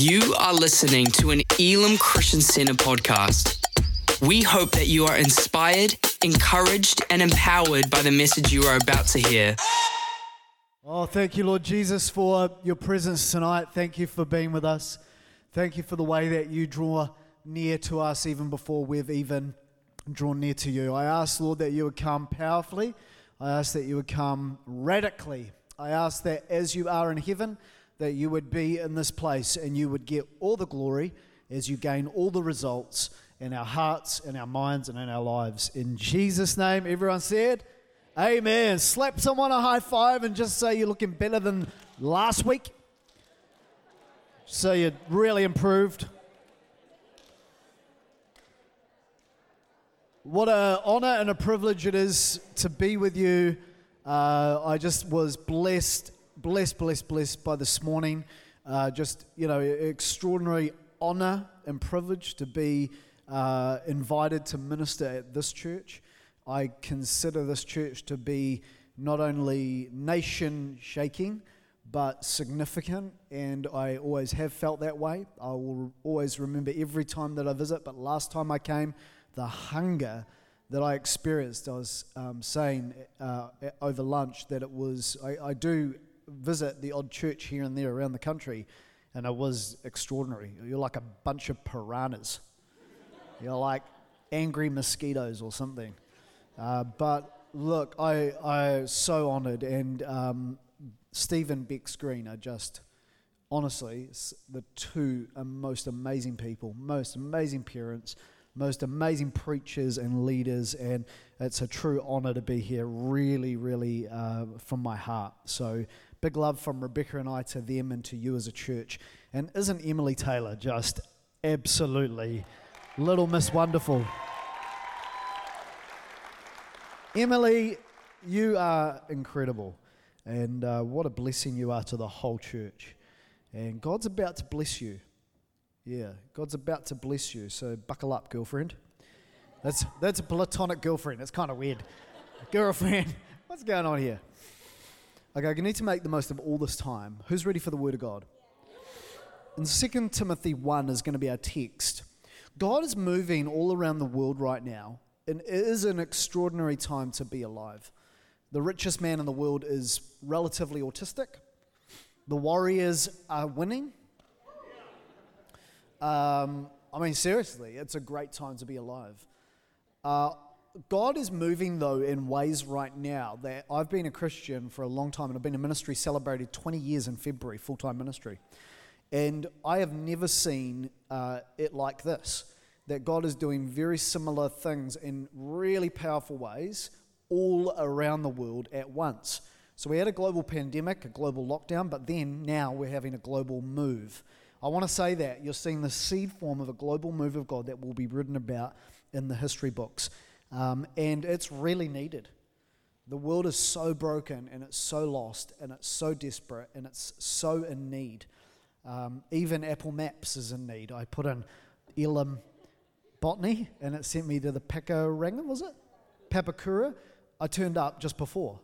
You are listening to an Elim Christian Center podcast. We hope that you are inspired, encouraged, and empowered by the message you are about to hear. Oh, thank you, Lord Jesus, for your presence tonight. Thank you for being with us. Thank you for the way that you draw near to us even before we've even drawn near to you. I ask, Lord, that you would come powerfully. I ask that you would come radically. I ask that as you are in heaven, that you would be in this place and you would get all the glory as you gain all the results in our hearts, in our minds, and in our lives. In Jesus' name, everyone said, Amen. Slap someone a high five and just say you're looking better than last week. So you really improved. What an honor and a privilege it is to be with you. Uh, I just was blessed blessed, blessed, blessed by this morning. Uh, just, you know, extraordinary honor and privilege to be uh, invited to minister at this church. I consider this church to be not only nation shaking, but significant, and I always have felt that way. I will always remember every time that I visit, but last time I came, the hunger that I experienced, I was um, saying uh, over lunch that it was, I, I do visit the odd church here and there around the country, and it was extraordinary. You're like a bunch of piranhas. You're like angry mosquitoes or something. Uh, but look, I I so honoured, and um, Stephen Bex Green are just honestly the two most amazing people, most amazing parents, most amazing preachers and leaders, and it's a true honour to be here. Really, really uh, from my heart. So Big love from Rebecca and I to them and to you as a church. And isn't Emily Taylor just absolutely Little Miss Wonderful? Emily, you are incredible. And uh, what a blessing you are to the whole church. And God's about to bless you. Yeah, God's about to bless you. So buckle up, girlfriend. That's, that's a platonic girlfriend. It's kind of weird. girlfriend, what's going on here? Okay, I need to make the most of all this time. Who's ready for the Word of God? And 2 Timothy 1 is going to be our text. God is moving all around the world right now, and it is an extraordinary time to be alive. The richest man in the world is relatively autistic. The Warriors are winning. Um, I mean, seriously, it's a great time to be alive. Uh, God is moving, though, in ways right now that I've been a Christian for a long time and I've been in ministry celebrated 20 years in February, full time ministry. And I have never seen uh, it like this that God is doing very similar things in really powerful ways all around the world at once. So we had a global pandemic, a global lockdown, but then now we're having a global move. I want to say that you're seeing the seed form of a global move of God that will be written about in the history books. Um, and it's really needed. The world is so broken and it's so lost and it's so desperate and it's so in need. Um, even Apple Maps is in need. I put in Elim Botany and it sent me to the Pakuranga, was it? Papakura. I turned up just before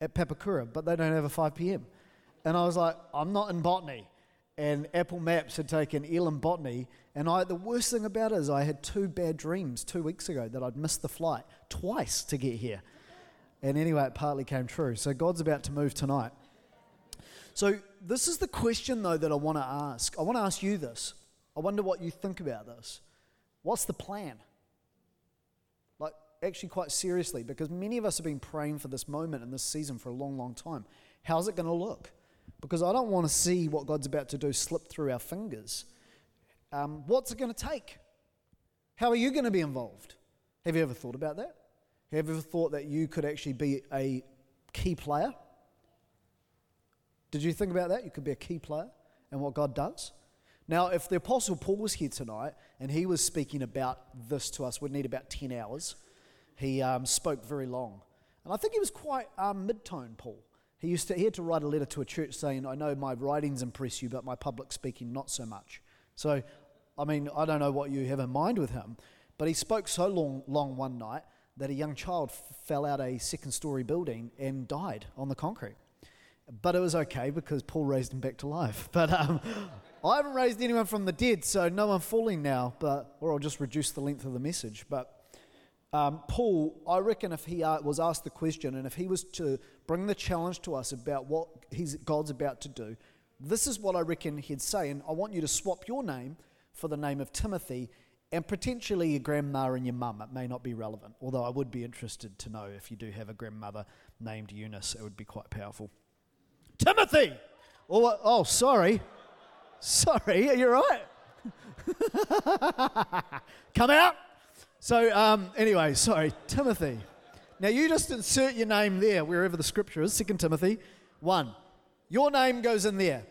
at Papakura, but they don't have a 5 p.m. And I was like, I'm not in botany and Apple Maps had taken Elim Botany. And I, the worst thing about it is I had two bad dreams two weeks ago that I'd missed the flight twice to get here. And anyway, it partly came true. So God's about to move tonight. So this is the question, though, that I want to ask. I want to ask you this. I wonder what you think about this. What's the plan? Like, actually, quite seriously, because many of us have been praying for this moment and this season for a long, long time. How's it going to look? Because I don't want to see what God's about to do slip through our fingers. Um, what's it going to take? How are you going to be involved? Have you ever thought about that? Have you ever thought that you could actually be a key player? Did you think about that? You could be a key player and what God does? Now, if the Apostle Paul was here tonight and he was speaking about this to us, we'd need about 10 hours. He um, spoke very long. And I think he was quite um, mid tone, Paul. He used to he had to write a letter to a church saying, "I know my writings impress you, but my public speaking not so much." So, I mean, I don't know what you have in mind with him, but he spoke so long, long one night that a young child f- fell out a second-story building and died on the concrete. But it was okay because Paul raised him back to life. But um, I haven't raised anyone from the dead, so no one falling now, but, or I'll just reduce the length of the message. But um, Paul, I reckon if he was asked the question and if he was to bring the challenge to us about what God's about to do, this is what I reckon he'd say. And I want you to swap your name for the name of Timothy and potentially your grandma and your mum. It may not be relevant, although I would be interested to know if you do have a grandmother named Eunice. It would be quite powerful. Timothy! Oh, oh sorry. Sorry, are you right? Come out. So, um, anyway, sorry, Timothy. Now, you just insert your name there, wherever the scripture is, 2 Timothy 1. Your name goes in there.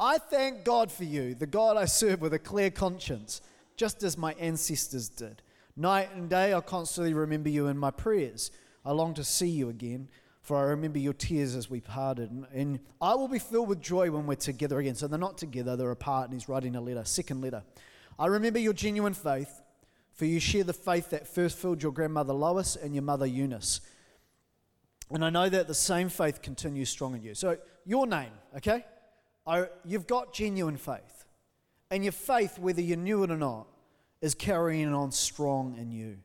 I thank God for you, the God I serve with a clear conscience, just as my ancestors did. Night and day, I constantly remember you in my prayers. I long to see you again for I remember your tears as we parted. And, and I will be filled with joy when we're together again. So they're not together, they're apart, and he's writing a letter, second letter. I remember your genuine faith, for you share the faith that first filled your grandmother Lois and your mother Eunice. And I know that the same faith continues strong in you. So, your name, okay? I, you've got genuine faith. And your faith, whether you knew it or not, is carrying on strong in you.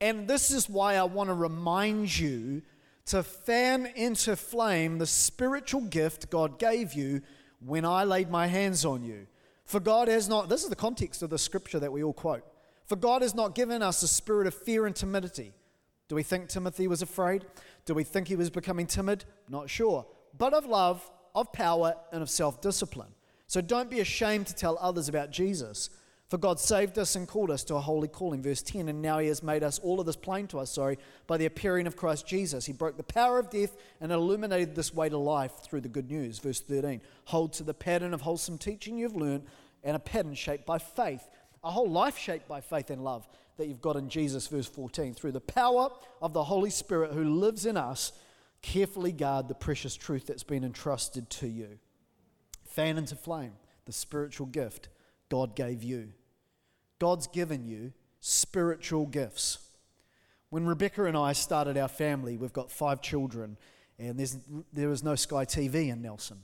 And this is why I want to remind you to fan into flame the spiritual gift God gave you when I laid my hands on you. For God has not, this is the context of the scripture that we all quote. For God has not given us a spirit of fear and timidity. Do we think Timothy was afraid? Do we think he was becoming timid? Not sure. But of love, of power, and of self discipline. So don't be ashamed to tell others about Jesus. For God saved us and called us to a holy calling. Verse 10 And now He has made us all of this plain to us, sorry, by the appearing of Christ Jesus. He broke the power of death and illuminated this way to life through the good news. Verse 13 Hold to the pattern of wholesome teaching you've learned and a pattern shaped by faith. A whole life shaped by faith and love that you've got in Jesus. Verse 14 Through the power of the Holy Spirit who lives in us, carefully guard the precious truth that's been entrusted to you. Fan into flame the spiritual gift God gave you. God's given you spiritual gifts. When Rebecca and I started our family, we've got five children, and there was no Sky TV in Nelson.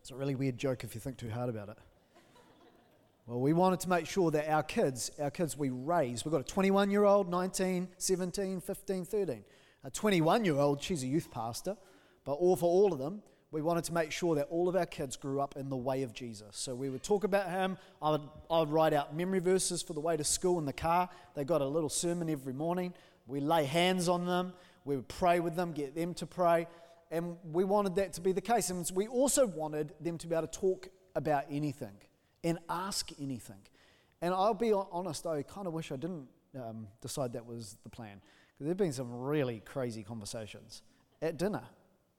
It's a really weird joke if you think too hard about it. Well, we wanted to make sure that our kids, our kids we raise, we've got a 21 year old, 19, 17, 15, 13. A 21 year old, she's a youth pastor, but all for all of them, we wanted to make sure that all of our kids grew up in the way of Jesus. So we would talk about him. I would, I would write out memory verses for the way to school in the car. They got a little sermon every morning. We lay hands on them. We would pray with them, get them to pray. And we wanted that to be the case. And we also wanted them to be able to talk about anything and ask anything. And I'll be honest, I kind of wish I didn't um, decide that was the plan. Because there have been some really crazy conversations at dinner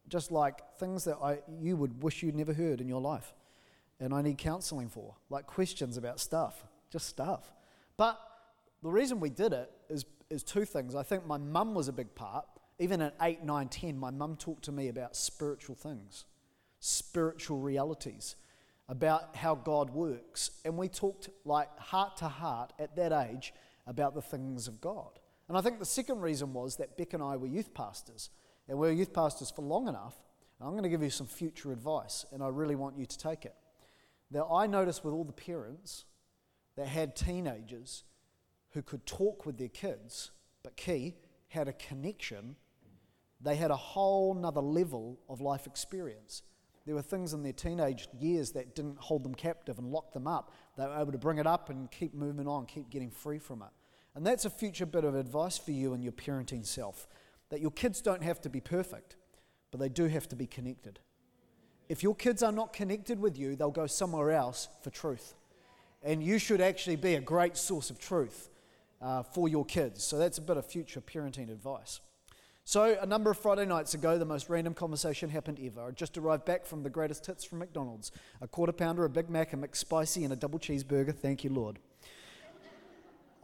just like things that I, you would wish you'd never heard in your life. And I need counseling for, like questions about stuff, just stuff. But the reason we did it is, is two things. I think my mum was a big part. Even at 8, 9, 10, my mum talked to me about spiritual things, spiritual realities, about how God works. And we talked like heart to heart at that age about the things of God. And I think the second reason was that Beck and I were youth pastors and we were youth pastors for long enough, I'm going to give you some future advice, and I really want you to take it. Now, I noticed with all the parents that had teenagers who could talk with their kids, but key, had a connection, they had a whole nother level of life experience. There were things in their teenage years that didn't hold them captive and lock them up. They were able to bring it up and keep moving on, keep getting free from it. And that's a future bit of advice for you and your parenting self that your kids don't have to be perfect, but they do have to be connected. If your kids are not connected with you, they'll go somewhere else for truth. And you should actually be a great source of truth uh, for your kids. So that's a bit of future parenting advice. So, a number of Friday nights ago, the most random conversation happened ever. I just arrived back from the greatest hits from McDonald's a quarter pounder, a Big Mac, a McSpicy, and a double cheeseburger. Thank you, Lord.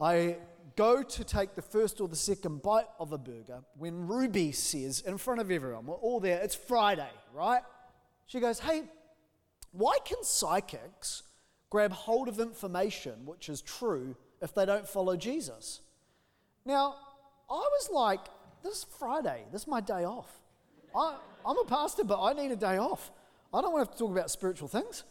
I go to take the first or the second bite of a burger when Ruby says, in front of everyone, we're all there, it's Friday, right? She goes, Hey, why can psychics grab hold of information which is true if they don't follow Jesus? Now, I was like, This is Friday, this is my day off. I, I'm a pastor, but I need a day off. I don't want to to talk about spiritual things.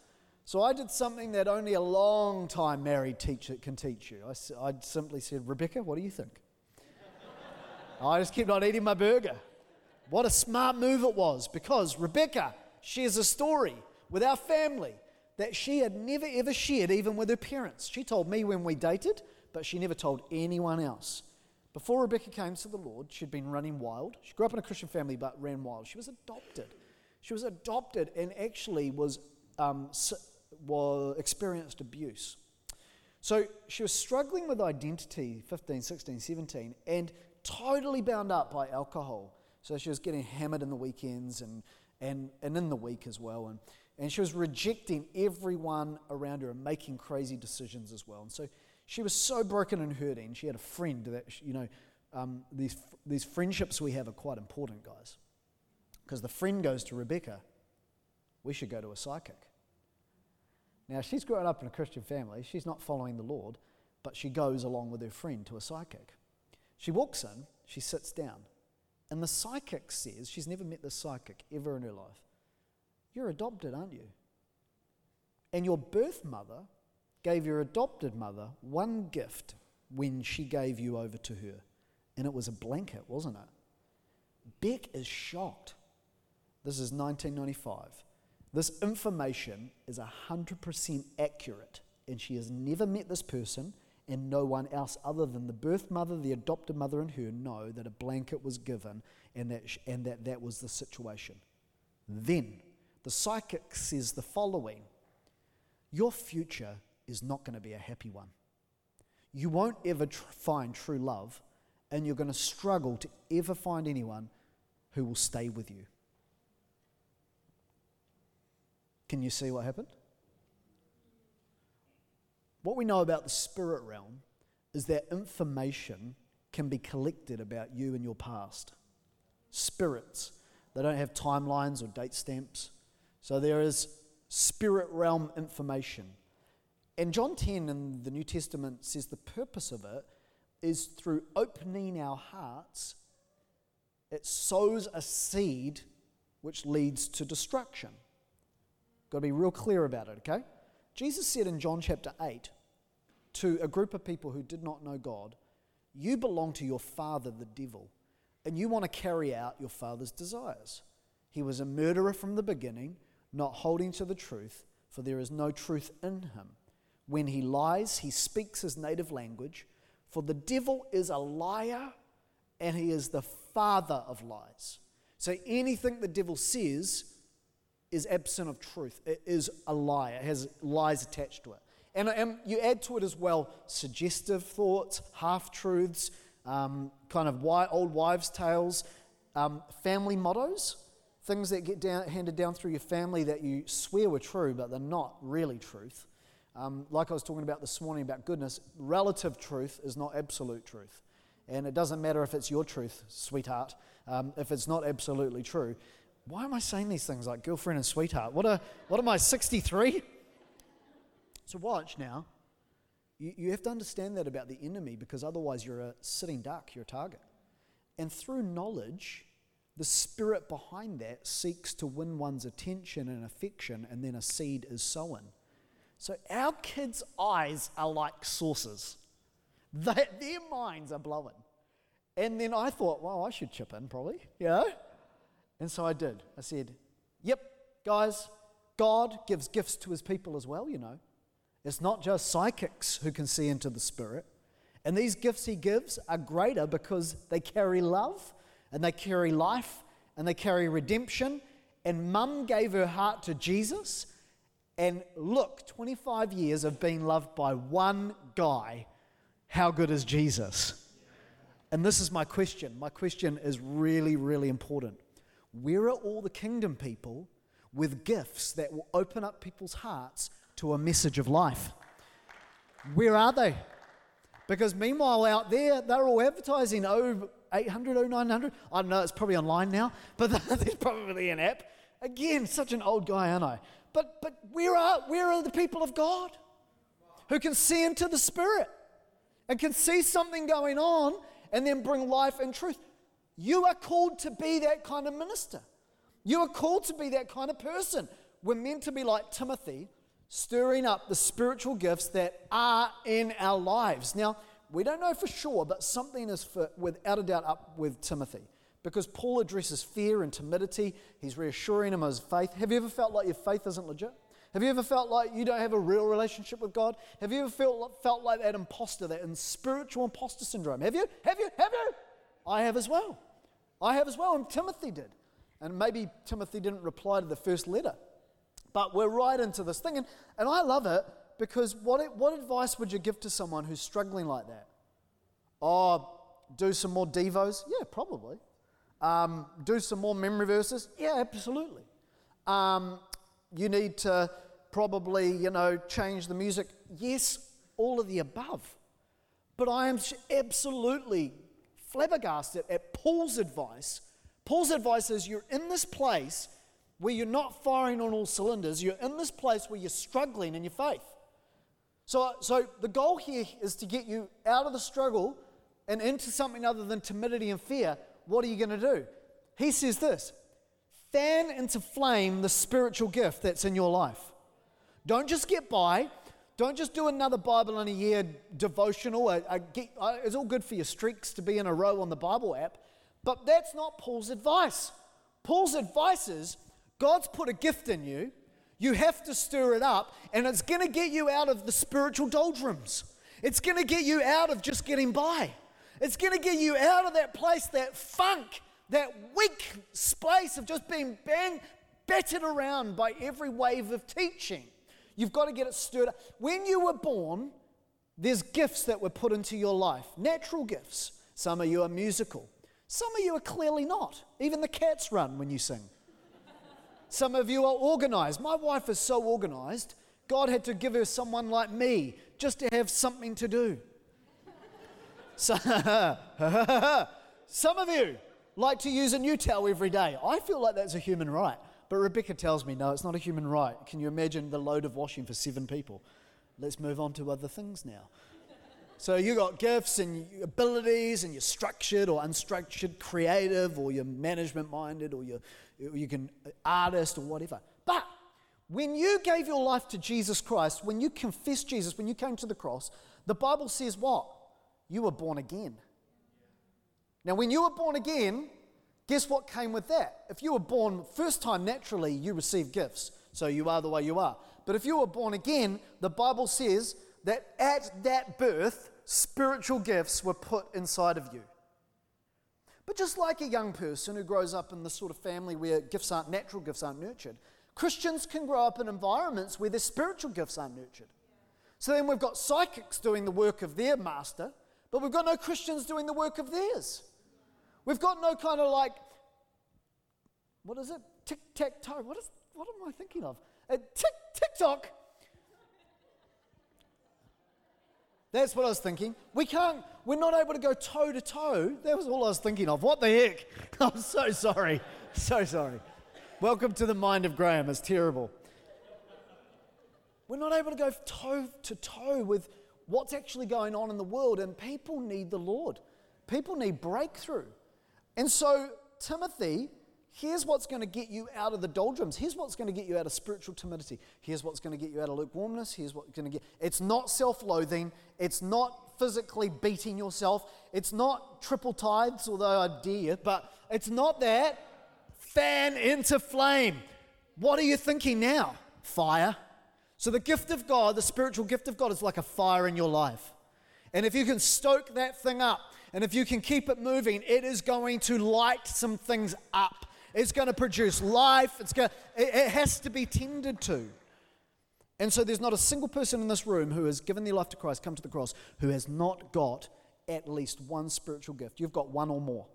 So I did something that only a long time married teacher can teach you. I, I simply said, Rebecca, what do you think? I just kept on eating my burger. What a smart move it was because Rebecca shares a story with our family that she had never ever shared, even with her parents. She told me when we dated, but she never told anyone else. Before Rebecca came to the Lord, she'd been running wild. She grew up in a Christian family but ran wild. She was adopted. She was adopted and actually was, um, was experienced abuse. So she was struggling with identity, 15, 16, 17, and totally bound up by alcohol. So she was getting hammered in the weekends and, and, and in the week as well. And, and she was rejecting everyone around her and making crazy decisions as well. And so she was so broken and hurting. She had a friend that, you know, um, these, these friendships we have are quite important, guys. Because the friend goes to Rebecca, we should go to a psychic. Now, she's grown up in a Christian family. She's not following the Lord, but she goes along with her friend to a psychic. She walks in, she sits down, and the psychic says, she's never met this psychic ever in her life. You're adopted, aren't you? And your birth mother gave your adopted mother one gift when she gave you over to her, and it was a blanket, wasn't it? Beck is shocked. This is 1995. This information is 100% accurate, and she has never met this person and no one else other than the birth mother, the adopted mother, and her know that a blanket was given and that, and that that was the situation. Then the psychic says the following Your future is not going to be a happy one. You won't ever tr- find true love, and you're going to struggle to ever find anyone who will stay with you. Can you see what happened? What we know about the spirit realm is that information can be collected about you and your past. Spirits, they don't have timelines or date stamps. So there is spirit realm information. And John 10 in the New Testament says the purpose of it is through opening our hearts, it sows a seed which leads to destruction. Got to be real clear about it, okay? Jesus said in John chapter 8 to a group of people who did not know God, You belong to your father, the devil, and you want to carry out your father's desires. He was a murderer from the beginning, not holding to the truth, for there is no truth in him. When he lies, he speaks his native language, for the devil is a liar and he is the father of lies. So anything the devil says is absent of truth. It is a lie. It has lies attached to it. And, and you add to it as well suggestive thoughts, half truths, um, kind of old wives' tales, um, family mottos, things that get down, handed down through your family that you swear were true, but they're not really truth. Um, like I was talking about this morning about goodness, relative truth is not absolute truth. And it doesn't matter if it's your truth, sweetheart, um, if it's not absolutely true. Why am I saying these things like girlfriend and sweetheart? What, a, what am I, 63? So, watch now. You, you have to understand that about the enemy because otherwise you're a sitting duck, you're a target. And through knowledge, the spirit behind that seeks to win one's attention and affection, and then a seed is sown. So, our kids' eyes are like saucers, they, their minds are blowing. And then I thought, well, I should chip in probably, you know? And so I did. I said, yep, guys, God gives gifts to his people as well, you know. It's not just psychics who can see into the Spirit. And these gifts He gives are greater because they carry love and they carry life and they carry redemption. And mum gave her heart to Jesus. And look, 25 years of being loved by one guy. How good is Jesus? And this is my question. My question is really, really important. Where are all the kingdom people with gifts that will open up people's hearts to a message of life. Where are they? Because meanwhile, out there, they're all advertising oh, 800, oh, 900. I don't know, it's probably online now, but there's probably an app. Again, such an old guy, aren't I? But, but where, are, uh, where are the people of God who can see into the Spirit and can see something going on and then bring life and truth? You are called to be that kind of minister. You are called to be that kind of person we're meant to be like Timothy, stirring up the spiritual gifts that are in our lives. Now, we don't know for sure, but something is for, without a doubt up with Timothy because Paul addresses fear and timidity. He's reassuring him of his faith. Have you ever felt like your faith isn't legit? Have you ever felt like you don't have a real relationship with God? Have you ever felt, felt like that imposter, that spiritual imposter syndrome? Have you? Have you? Have you? I have as well. I have as well, and Timothy did. And maybe Timothy didn't reply to the first letter. But we're right into this thing. And, and I love it because what, what advice would you give to someone who's struggling like that? Oh, do some more Devos? Yeah, probably. Um, do some more memory verses? Yeah, absolutely. Um, you need to probably, you know, change the music. Yes, all of the above. But I am absolutely flabbergasted at Paul's advice. Paul's advice is you're in this place where you're not firing on all cylinders, you're in this place where you're struggling in your faith. So, so the goal here is to get you out of the struggle and into something other than timidity and fear. What are you going to do? He says this fan into flame the spiritual gift that's in your life. Don't just get by. Don't just do another Bible in a year devotional. I, I get, I, it's all good for your streaks to be in a row on the Bible app, but that's not Paul's advice. Paul's advice is God's put a gift in you. You have to stir it up, and it's going to get you out of the spiritual doldrums. It's going to get you out of just getting by. It's going to get you out of that place, that funk, that weak space of just being bang, battered around by every wave of teaching. You've got to get it stirred up. When you were born, there's gifts that were put into your life, natural gifts. Some of you are musical, some of you are clearly not. Even the cats run when you sing. Some of you are organized. My wife is so organized, God had to give her someone like me just to have something to do. So, some of you like to use a new towel every day. I feel like that's a human right. But Rebecca tells me, no, it's not a human right. Can you imagine the load of washing for seven people? Let's move on to other things now. So you got gifts and abilities, and you're structured or unstructured, creative, or you're management minded, or you're you can uh, artist or whatever. But when you gave your life to Jesus Christ, when you confessed Jesus, when you came to the cross, the Bible says what? You were born again. Now, when you were born again, Guess what came with that? If you were born first time naturally, you receive gifts. So you are the way you are. But if you were born again, the Bible says that at that birth, spiritual gifts were put inside of you. But just like a young person who grows up in the sort of family where gifts aren't natural, gifts aren't nurtured, Christians can grow up in environments where their spiritual gifts aren't nurtured. So then we've got psychics doing the work of their master, but we've got no Christians doing the work of theirs. We've got no kind of like, what is it? Tic tac toe. What, what am I thinking of? A tick, TikTok. That's what I was thinking. We can't, we're not able to go toe to toe. That was all I was thinking of. What the heck? I'm so sorry. So sorry. Welcome to the mind of Graham. It's terrible. We're not able to go toe to toe with what's actually going on in the world, and people need the Lord. People need breakthrough. And so, Timothy, here's what's going to get you out of the doldrums. Here's what's going to get you out of spiritual timidity. Here's what's going to get you out of lukewarmness. Here's what's going to get. It's not self loathing. It's not physically beating yourself. It's not triple tithes, although I dare but it's not that. Fan into flame. What are you thinking now? Fire. So, the gift of God, the spiritual gift of God, is like a fire in your life. And if you can stoke that thing up, and if you can keep it moving, it is going to light some things up. It's going to produce life. It's going, to it has to be tended to. And so there's not a single person in this room who has given their life to Christ, come to the cross, who has not got at least one spiritual gift. You've got one or more.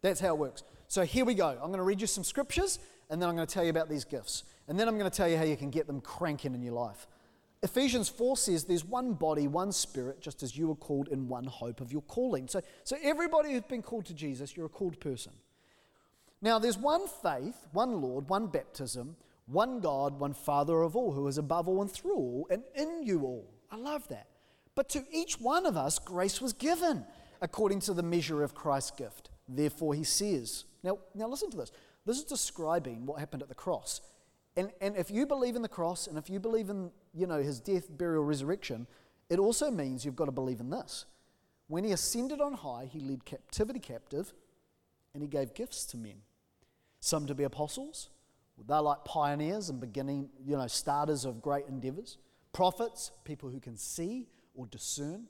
That's how it works. So here we go. I'm going to read you some scriptures, and then I'm going to tell you about these gifts. And then I'm going to tell you how you can get them cranking in your life. Ephesians 4 says there's one body, one spirit, just as you were called in one hope of your calling. So, so everybody who's been called to Jesus, you're a called person. Now, there's one faith, one Lord, one baptism, one God, one Father of all, who is above all and through all and in you all. I love that. But to each one of us, grace was given according to the measure of Christ's gift. Therefore, he says, now, now listen to this. This is describing what happened at the cross. And, and if you believe in the cross and if you believe in you know, his death, burial, resurrection, it also means you've got to believe in this. When he ascended on high, he led captivity captive and he gave gifts to men. Some to be apostles, they're like pioneers and beginning, you know, starters of great endeavors. Prophets, people who can see or discern.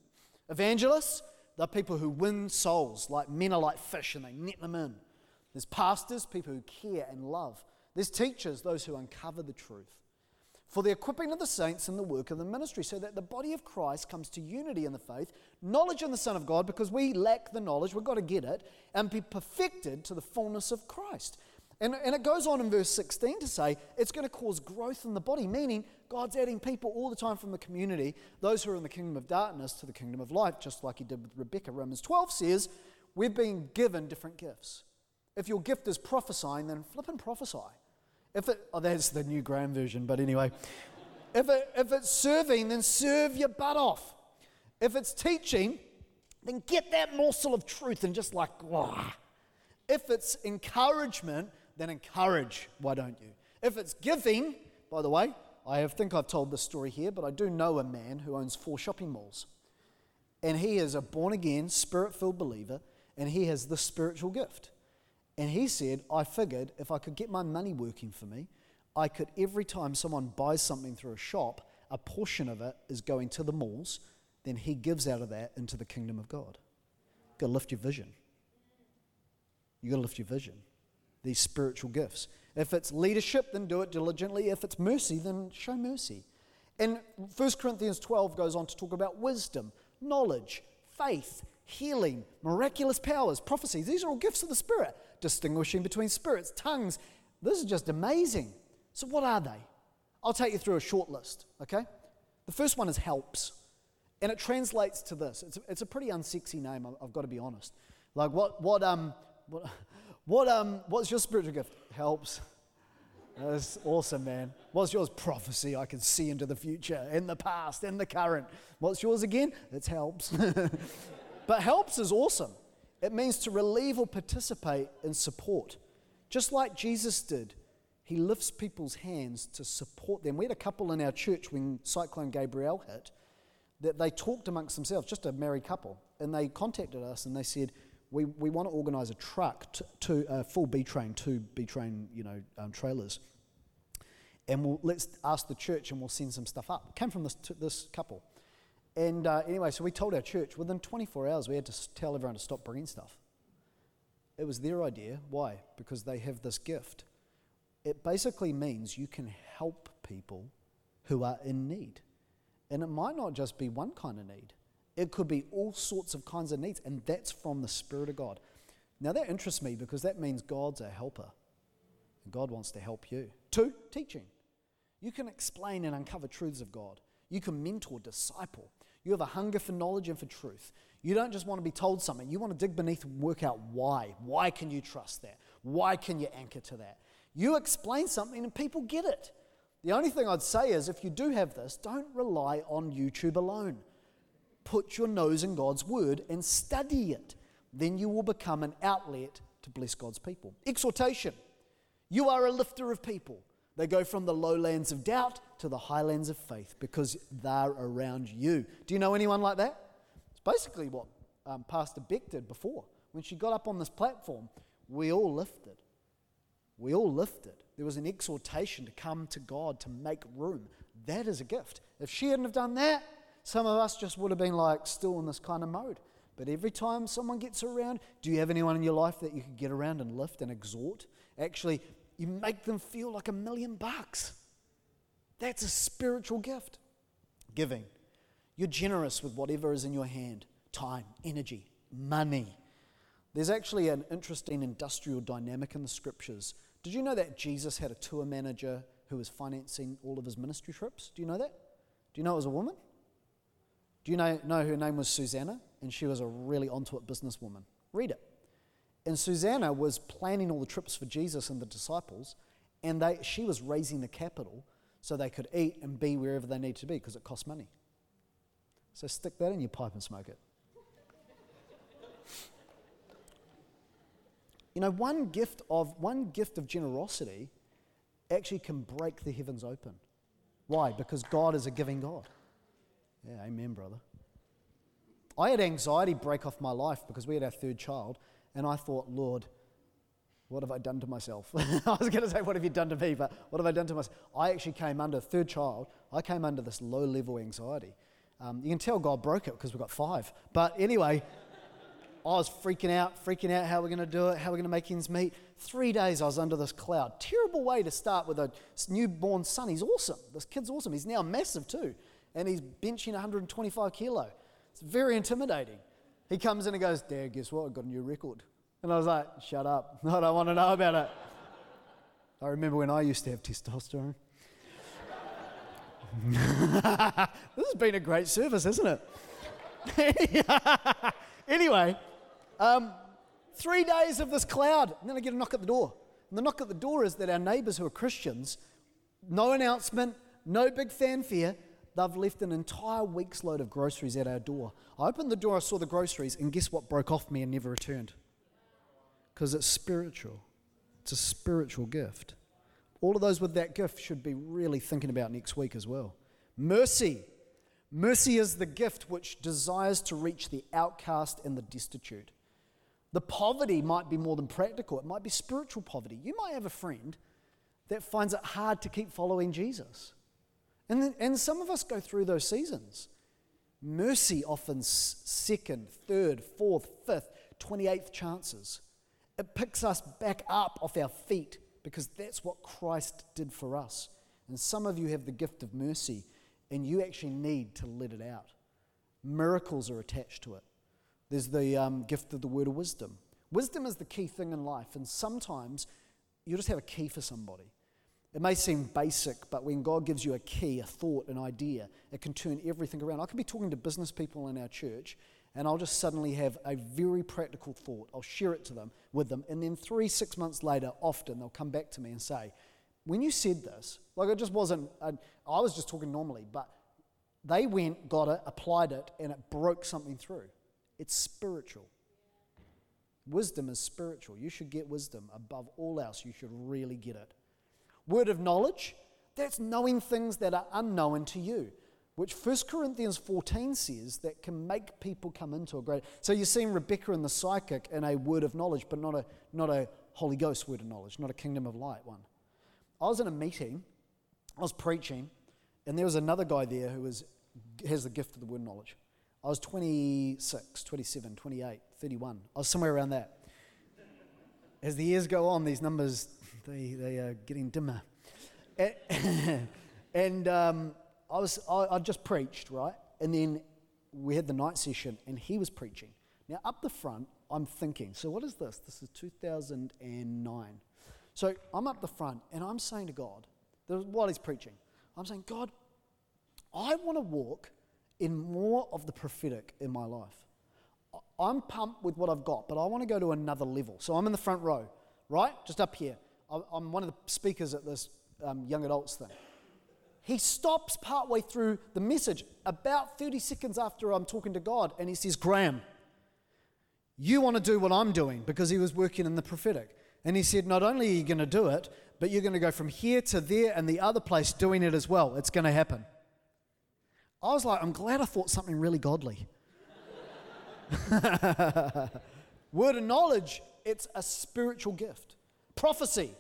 Evangelists, they're people who win souls, like men are like fish and they net them in. There's pastors, people who care and love. There's teachers, those who uncover the truth. For the equipping of the saints and the work of the ministry, so that the body of Christ comes to unity in the faith, knowledge in the Son of God, because we lack the knowledge, we've got to get it, and be perfected to the fullness of Christ. And, and it goes on in verse 16 to say it's going to cause growth in the body, meaning God's adding people all the time from the community, those who are in the kingdom of darkness to the kingdom of light, just like he did with Rebecca. Romans 12 says we've been given different gifts. If your gift is prophesying, then flip and prophesy. If it, oh, that's the new Graham version, but anyway. if, it, if it's serving, then serve your butt off. If it's teaching, then get that morsel of truth and just like, wah. If it's encouragement, then encourage, why don't you? If it's giving, by the way, I think I've told this story here, but I do know a man who owns four shopping malls. And he is a born again, spirit filled believer, and he has the spiritual gift. And he said, I figured if I could get my money working for me, I could, every time someone buys something through a shop, a portion of it is going to the malls, then he gives out of that into the kingdom of God. You've got to lift your vision. You've got to lift your vision these spiritual gifts. If it's leadership, then do it diligently. If it's mercy, then show mercy. And 1 Corinthians 12 goes on to talk about wisdom, knowledge, faith, healing, miraculous powers, prophecies. These are all gifts of the Spirit, distinguishing between spirits, tongues. This is just amazing. So, what are they? I'll take you through a short list, okay? The first one is helps. And it translates to this. It's a, it's a pretty unsexy name, I've got to be honest. Like, what, what, um, what, what, um, what's your spiritual gift? Helps. That's awesome, man. What's yours? Prophecy. I can see into the future, in the past, in the current. What's yours again? It helps. but helps is awesome. It means to relieve or participate in support. Just like Jesus did, he lifts people's hands to support them. We had a couple in our church when Cyclone Gabrielle hit that they talked amongst themselves, just a married couple, and they contacted us and they said, we, we want to organise a truck to, to a full B train, two B train, you know, um, trailers, and we'll let's ask the church and we'll send some stuff up. It came from this this couple, and uh, anyway, so we told our church within 24 hours we had to tell everyone to stop bringing stuff. It was their idea. Why? Because they have this gift. It basically means you can help people who are in need, and it might not just be one kind of need. It could be all sorts of kinds of needs, and that's from the Spirit of God. Now, that interests me because that means God's a helper, and God wants to help you. Two, teaching. You can explain and uncover truths of God, you can mentor, disciple. You have a hunger for knowledge and for truth. You don't just want to be told something, you want to dig beneath and work out why. Why can you trust that? Why can you anchor to that? You explain something and people get it. The only thing I'd say is if you do have this, don't rely on YouTube alone put your nose in God's word and study it. Then you will become an outlet to bless God's people. Exhortation. You are a lifter of people. They go from the lowlands of doubt to the highlands of faith because they're around you. Do you know anyone like that? It's basically what um, Pastor Beck did before. When she got up on this platform, we all lifted. We all lifted. There was an exhortation to come to God to make room. That is a gift. If she hadn't have done that, some of us just would have been like still in this kind of mode. But every time someone gets around, do you have anyone in your life that you could get around and lift and exhort? Actually, you make them feel like a million bucks. That's a spiritual gift. Giving. You're generous with whatever is in your hand time, energy, money. There's actually an interesting industrial dynamic in the scriptures. Did you know that Jesus had a tour manager who was financing all of his ministry trips? Do you know that? Do you know it was a woman? Do you know, know her name was Susanna? And she was a really onto it businesswoman. Read it. And Susanna was planning all the trips for Jesus and the disciples, and they, she was raising the capital so they could eat and be wherever they need to be because it costs money. So stick that in your pipe and smoke it. you know, one gift of one gift of generosity actually can break the heavens open. Why? Because God is a giving God. Yeah, amen, brother. I had anxiety break off my life because we had our third child, and I thought, Lord, what have I done to myself? I was going to say, what have you done to me? But what have I done to myself? I actually came under, third child, I came under this low level anxiety. Um, you can tell God broke it because we've got five. But anyway, I was freaking out, freaking out how we're going to do it, how we're going to make ends meet. Three days I was under this cloud. Terrible way to start with a newborn son. He's awesome. This kid's awesome. He's now massive too. And he's benching 125 kilo. It's very intimidating. He comes in and goes, Dad, guess what? I've got a new record. And I was like, shut up. I don't want to know about it. I remember when I used to have testosterone. this has been a great service, hasn't it? anyway, um, three days of this cloud, and then I get a knock at the door. And the knock at the door is that our neighbours who are Christians, no announcement, no big fanfare, They've left an entire week's load of groceries at our door. I opened the door, I saw the groceries, and guess what broke off me and never returned? Because it's spiritual. It's a spiritual gift. All of those with that gift should be really thinking about next week as well. Mercy. Mercy is the gift which desires to reach the outcast and the destitute. The poverty might be more than practical, it might be spiritual poverty. You might have a friend that finds it hard to keep following Jesus. And, then, and some of us go through those seasons. Mercy often second, third, fourth, fifth, 28th chances. It picks us back up off our feet because that's what Christ did for us. And some of you have the gift of mercy and you actually need to let it out. Miracles are attached to it. There's the um, gift of the word of wisdom. Wisdom is the key thing in life, and sometimes you just have a key for somebody. It may seem basic, but when God gives you a key, a thought, an idea, it can turn everything around. I can be talking to business people in our church, and I'll just suddenly have a very practical thought. I'll share it to them with them, and then three, six months later, often they'll come back to me and say, "When you said this, like it just wasn't. I, I was just talking normally, but they went, got it, applied it, and it broke something through. It's spiritual." Wisdom is spiritual. You should get wisdom above all else. You should really get it. Word of knowledge, that's knowing things that are unknown to you, which 1 Corinthians 14 says that can make people come into a great. So you're seeing Rebecca and the psychic in a word of knowledge, but not a, not a Holy Ghost word of knowledge, not a kingdom of light one. I was in a meeting, I was preaching, and there was another guy there who was, has the gift of the word knowledge. I was 26, 27, 28, 31. I was somewhere around that. As the years go on, these numbers they, they are getting dimmer. And, and um, I, was, I, I just preached, right? And then we had the night session, and he was preaching. Now, up the front, I'm thinking, so what is this? This is 2009. So I'm up the front, and I'm saying to God, while he's preaching, I'm saying, God, I want to walk in more of the prophetic in my life. I'm pumped with what I've got, but I want to go to another level. So I'm in the front row, right? Just up here. I'm one of the speakers at this um, young adults thing. He stops partway through the message, about 30 seconds after I'm talking to God, and he says, Graham, you want to do what I'm doing because he was working in the prophetic. And he said, Not only are you going to do it, but you're going to go from here to there and the other place doing it as well. It's going to happen. I was like, I'm glad I thought something really godly. Word of knowledge, it's a spiritual gift prophecy.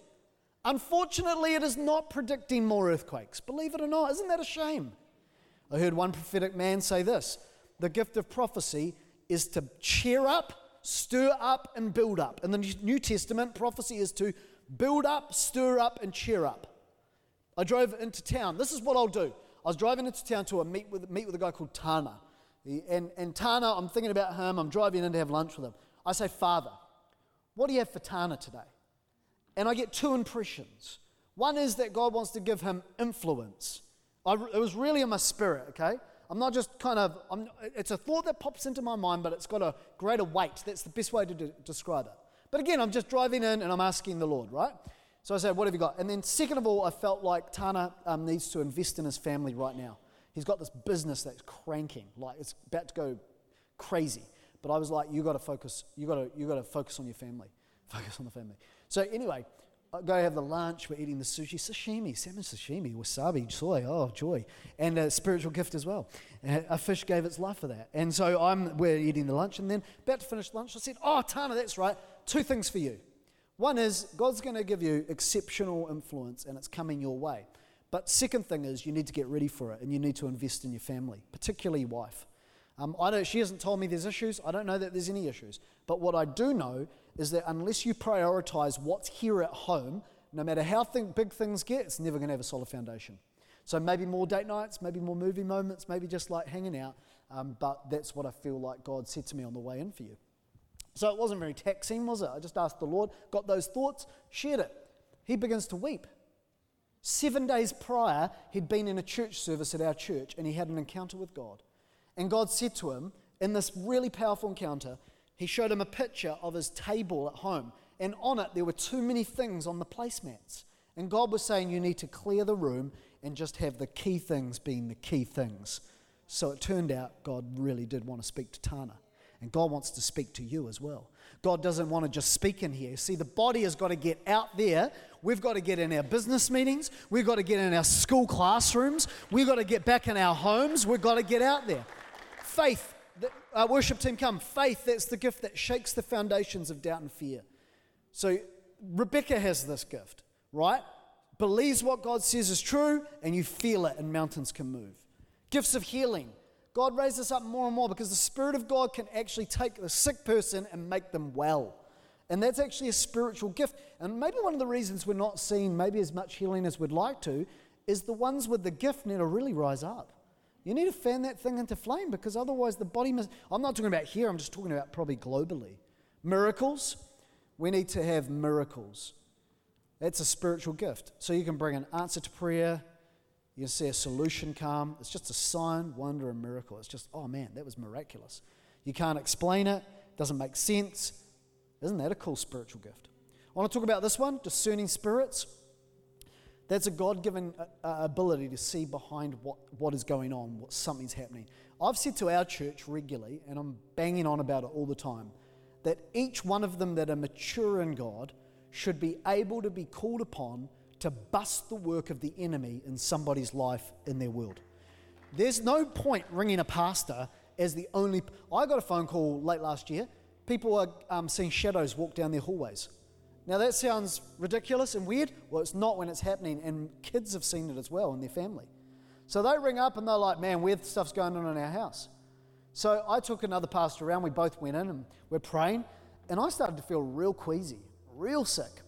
Unfortunately, it is not predicting more earthquakes. Believe it or not, isn't that a shame? I heard one prophetic man say this the gift of prophecy is to cheer up, stir up, and build up. In the New Testament, prophecy is to build up, stir up, and cheer up. I drove into town. This is what I'll do. I was driving into town to a meet with, meet with a guy called Tana. And, and Tana, I'm thinking about him. I'm driving in to have lunch with him. I say, Father, what do you have for Tana today? And I get two impressions. One is that God wants to give him influence. I, it was really in my spirit, okay? I'm not just kind of, I'm, it's a thought that pops into my mind, but it's got a greater weight. That's the best way to de- describe it. But again, I'm just driving in and I'm asking the Lord, right? So I said, What have you got? And then, second of all, I felt like Tana um, needs to invest in his family right now. He's got this business that's cranking, like it's about to go crazy. But I was like, You got to focus, you got to, you got to focus on your family, focus on the family. So, anyway, I go have the lunch. We're eating the sushi, sashimi, salmon sashimi, wasabi, soy. Oh, joy. And a spiritual gift as well. A fish gave its life for that. And so I'm, we're eating the lunch. And then about to finish lunch, I said, Oh, Tana, that's right. Two things for you. One is God's going to give you exceptional influence and it's coming your way. But second thing is you need to get ready for it and you need to invest in your family, particularly wife. Um, I don't, she hasn't told me there's issues. I don't know that there's any issues. But what I do know is that unless you prioritize what's here at home, no matter how thing, big things get, it's never going to have a solid foundation. So maybe more date nights, maybe more movie moments, maybe just like hanging out. Um, but that's what I feel like God said to me on the way in for you. So it wasn't very taxing, was it? I just asked the Lord, got those thoughts, shared it. He begins to weep. Seven days prior, he'd been in a church service at our church and he had an encounter with God. And God said to him, in this really powerful encounter, He showed him a picture of his table at home. And on it, there were too many things on the placemats. And God was saying, You need to clear the room and just have the key things being the key things. So it turned out God really did want to speak to Tana. And God wants to speak to you as well. God doesn't want to just speak in here. See, the body has got to get out there. We've got to get in our business meetings. We've got to get in our school classrooms. We've got to get back in our homes. We've got to get out there faith, uh, worship team come, faith, that's the gift that shakes the foundations of doubt and fear. So Rebecca has this gift, right? Believes what God says is true, and you feel it, and mountains can move. Gifts of healing. God raises us up more and more because the Spirit of God can actually take the sick person and make them well. And that's actually a spiritual gift. And maybe one of the reasons we're not seeing maybe as much healing as we'd like to is the ones with the gift need to really rise up. You need to fan that thing into flame because otherwise the body must. I'm not talking about here, I'm just talking about probably globally. Miracles, we need to have miracles. That's a spiritual gift. So you can bring an answer to prayer, you can see a solution come. It's just a sign, wonder, and miracle. It's just, oh man, that was miraculous. You can't explain it, doesn't make sense. Isn't that a cool spiritual gift? I want to talk about this one discerning spirits. That's a God given uh, uh, ability to see behind what, what is going on, what something's happening. I've said to our church regularly, and I'm banging on about it all the time, that each one of them that are mature in God should be able to be called upon to bust the work of the enemy in somebody's life in their world. There's no point ringing a pastor as the only. I got a phone call late last year. People are um, seeing shadows walk down their hallways. Now, that sounds ridiculous and weird. Well, it's not when it's happening, and kids have seen it as well in their family. So they ring up and they're like, man, weird stuff's going on in our house. So I took another pastor around. We both went in and we're praying. And I started to feel real queasy, real sick.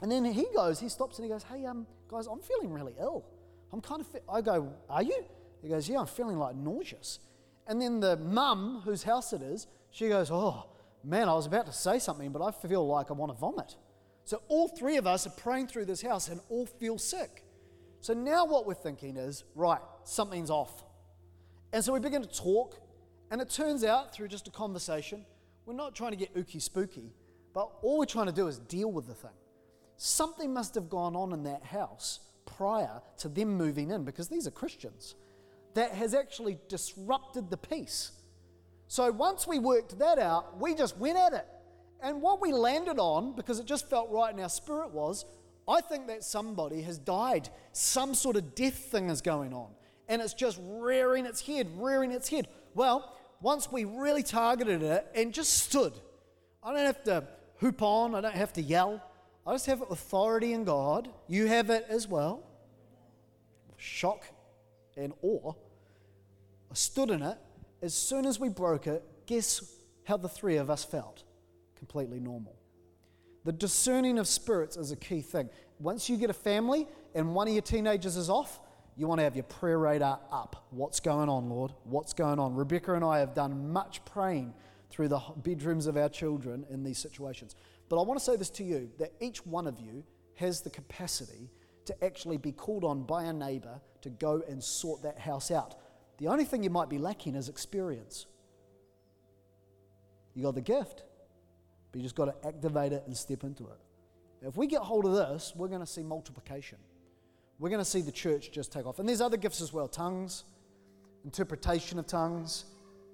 And then he goes, he stops and he goes, hey, um, guys, I'm feeling really ill. I'm kind of, I go, are you? He goes, yeah, I'm feeling like nauseous. And then the mum, whose house it is, she goes, oh, man, I was about to say something, but I feel like I want to vomit. So all three of us are praying through this house and all feel sick. So now what we're thinking is, right, something's off. And so we begin to talk, and it turns out through just a conversation, we're not trying to get ooky spooky, but all we're trying to do is deal with the thing. Something must have gone on in that house prior to them moving in, because these are Christians, that has actually disrupted the peace so once we worked that out, we just went at it. And what we landed on, because it just felt right in our spirit, was I think that somebody has died. Some sort of death thing is going on. And it's just rearing its head, rearing its head. Well, once we really targeted it and just stood, I don't have to hoop on, I don't have to yell. I just have authority in God. You have it as well. Shock and awe. I stood in it as soon as we broke it, guess how the three of us felt? Completely normal. The discerning of spirits is a key thing. Once you get a family and one of your teenagers is off, you want to have your prayer radar up. What's going on, Lord? What's going on? Rebecca and I have done much praying through the bedrooms of our children in these situations. But I want to say this to you that each one of you has the capacity to actually be called on by a neighbor to go and sort that house out. The only thing you might be lacking is experience. You got the gift, but you just got to activate it and step into it. If we get hold of this, we're going to see multiplication. We're going to see the church just take off. And there's other gifts as well tongues, interpretation of tongues,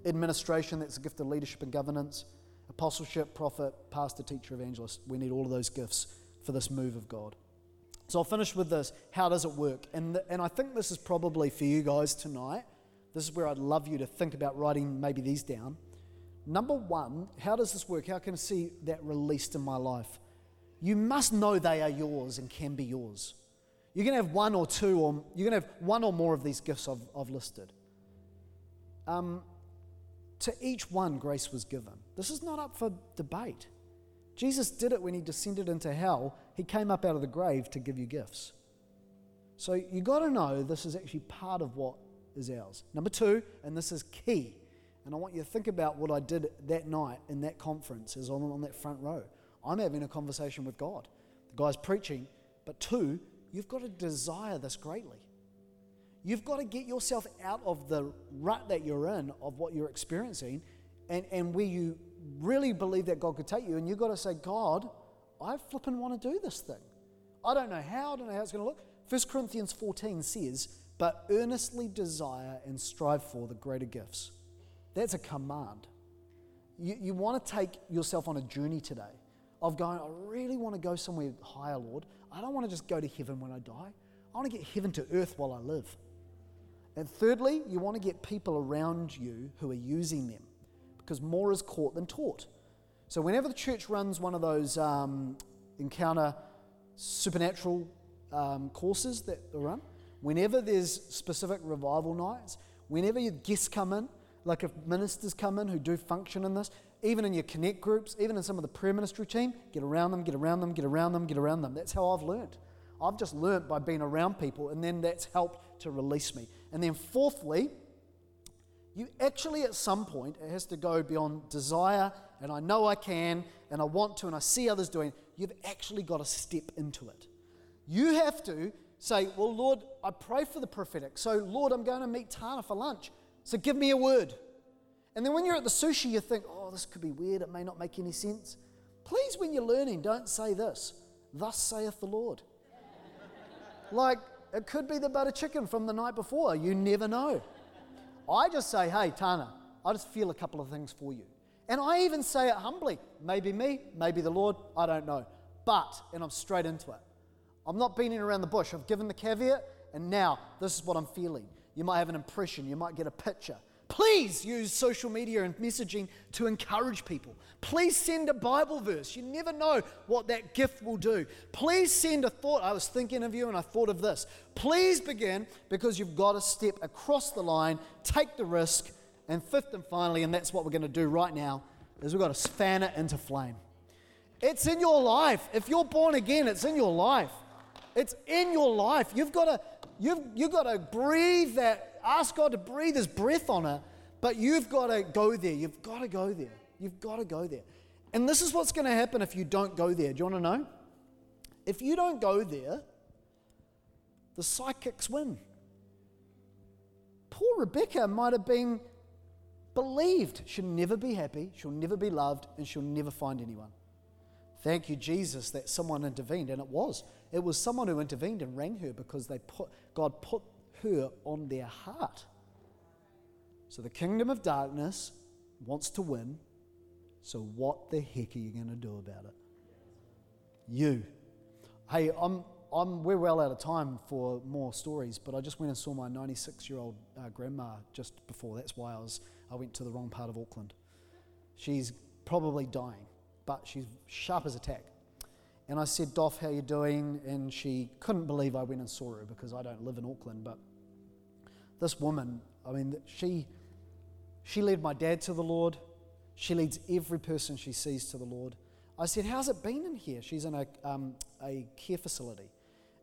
administration, that's a gift of leadership and governance, apostleship, prophet, pastor, teacher, evangelist. We need all of those gifts for this move of God. So I'll finish with this. How does it work? And, the, and I think this is probably for you guys tonight. This is where I'd love you to think about writing maybe these down. Number one, how does this work? How can I see that released in my life? You must know they are yours and can be yours. You're going to have one or two, or you're going to have one or more of these gifts I've, I've listed. Um, to each one, grace was given. This is not up for debate. Jesus did it when he descended into hell. He came up out of the grave to give you gifts. So you got to know this is actually part of what is ours. Number two, and this is key, and I want you to think about what I did that night in that conference as I'm on that front row. I'm having a conversation with God. The guy's preaching, but two, you've got to desire this greatly. You've got to get yourself out of the rut that you're in of what you're experiencing and, and where you really believe that God could take you. And you've got to say, God, I flipping want to do this thing. I don't know how, I don't know how it's going to look. 1 Corinthians 14 says, but earnestly desire and strive for the greater gifts. That's a command. You, you want to take yourself on a journey today of going, I really want to go somewhere higher, Lord. I don't want to just go to heaven when I die. I want to get heaven to earth while I live. And thirdly, you want to get people around you who are using them because more is caught than taught. So, whenever the church runs one of those um, encounter supernatural um, courses that they run, whenever there's specific revival nights, whenever your guests come in, like if ministers come in who do function in this, even in your connect groups, even in some of the prayer ministry team, get around them, get around them, get around them, get around them. That's how I've learned. I've just learned by being around people, and then that's helped to release me. And then, fourthly, you actually, at some point, it has to go beyond desire, and I know I can, and I want to, and I see others doing. You've actually got to step into it. You have to say, Well, Lord, I pray for the prophetic. So, Lord, I'm going to meet Tana for lunch. So, give me a word. And then when you're at the sushi, you think, Oh, this could be weird. It may not make any sense. Please, when you're learning, don't say this. Thus saith the Lord. like, it could be the butter chicken from the night before. You never know. I just say, hey, Tana, I just feel a couple of things for you. And I even say it humbly. Maybe me, maybe the Lord, I don't know. But, and I'm straight into it. I'm not beating around the bush. I've given the caveat, and now this is what I'm feeling. You might have an impression, you might get a picture. Please use social media and messaging to encourage people. Please send a Bible verse. You never know what that gift will do. Please send a thought. I was thinking of you and I thought of this. Please begin because you've got to step across the line, take the risk, and fifth and finally, and that's what we're going to do right now, is we've got to fan it into flame. It's in your life. If you're born again, it's in your life. It's in your life. You've got to, you've, you've got to breathe that ask God to breathe His breath on it, but you've got to go there. You've got to go there. You've got to go there. And this is what's going to happen if you don't go there. Do you want to know? If you don't go there, the psychics win. Poor Rebecca might have been believed she'll never be happy, she'll never be loved, and she'll never find anyone. Thank you, Jesus, that someone intervened, and it was. It was someone who intervened and rang her because they put God put her on their heart. So the kingdom of darkness wants to win. So what the heck are you going to do about it? You. Hey, I'm, I'm, we're well out of time for more stories, but I just went and saw my 96 year old uh, grandma just before. That's why I, was, I went to the wrong part of Auckland. She's probably dying, but she's sharp as a tack. And I said, Doff, how you doing? And she couldn't believe I went and saw her because I don't live in Auckland, but this woman, I mean, she, she led my dad to the Lord. She leads every person she sees to the Lord. I said, How's it been in here? She's in a, um, a care facility.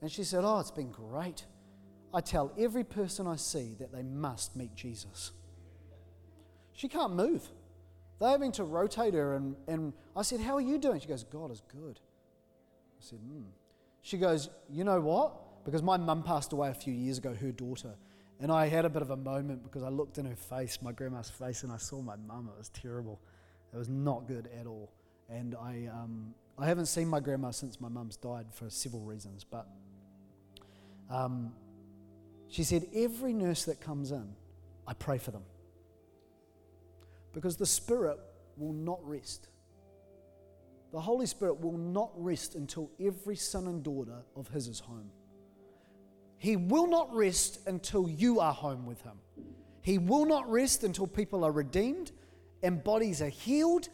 And she said, Oh, it's been great. I tell every person I see that they must meet Jesus. She can't move. They're having to rotate her. And, and I said, How are you doing? She goes, God is good. Said, Hmm. She goes, You know what? Because my mum passed away a few years ago, her daughter. And I had a bit of a moment because I looked in her face, my grandma's face, and I saw my mum. It was terrible. It was not good at all. And I, um, I haven't seen my grandma since my mum's died for several reasons. But um, she said, Every nurse that comes in, I pray for them. Because the spirit will not rest. The Holy Spirit will not rest until every son and daughter of His is home. He will not rest until you are home with Him. He will not rest until people are redeemed and bodies are healed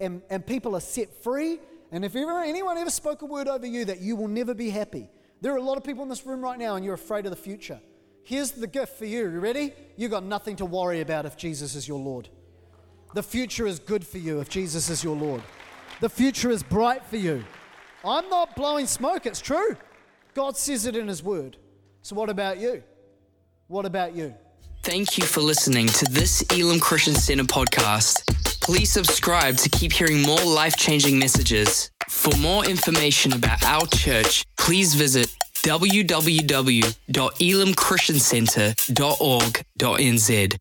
and, and people are set free. And if ever anyone ever spoke a word over you that you will never be happy, there are a lot of people in this room right now and you're afraid of the future. Here's the gift for you. You ready? You've got nothing to worry about if Jesus is your Lord. The future is good for you if Jesus is your Lord. The future is bright for you. I'm not blowing smoke, it's true. God says it in His Word. So, what about you? What about you? Thank you for listening to this Elim Christian Center podcast. Please subscribe to keep hearing more life changing messages. For more information about our church, please visit www.elamchristiancenter.org.nz.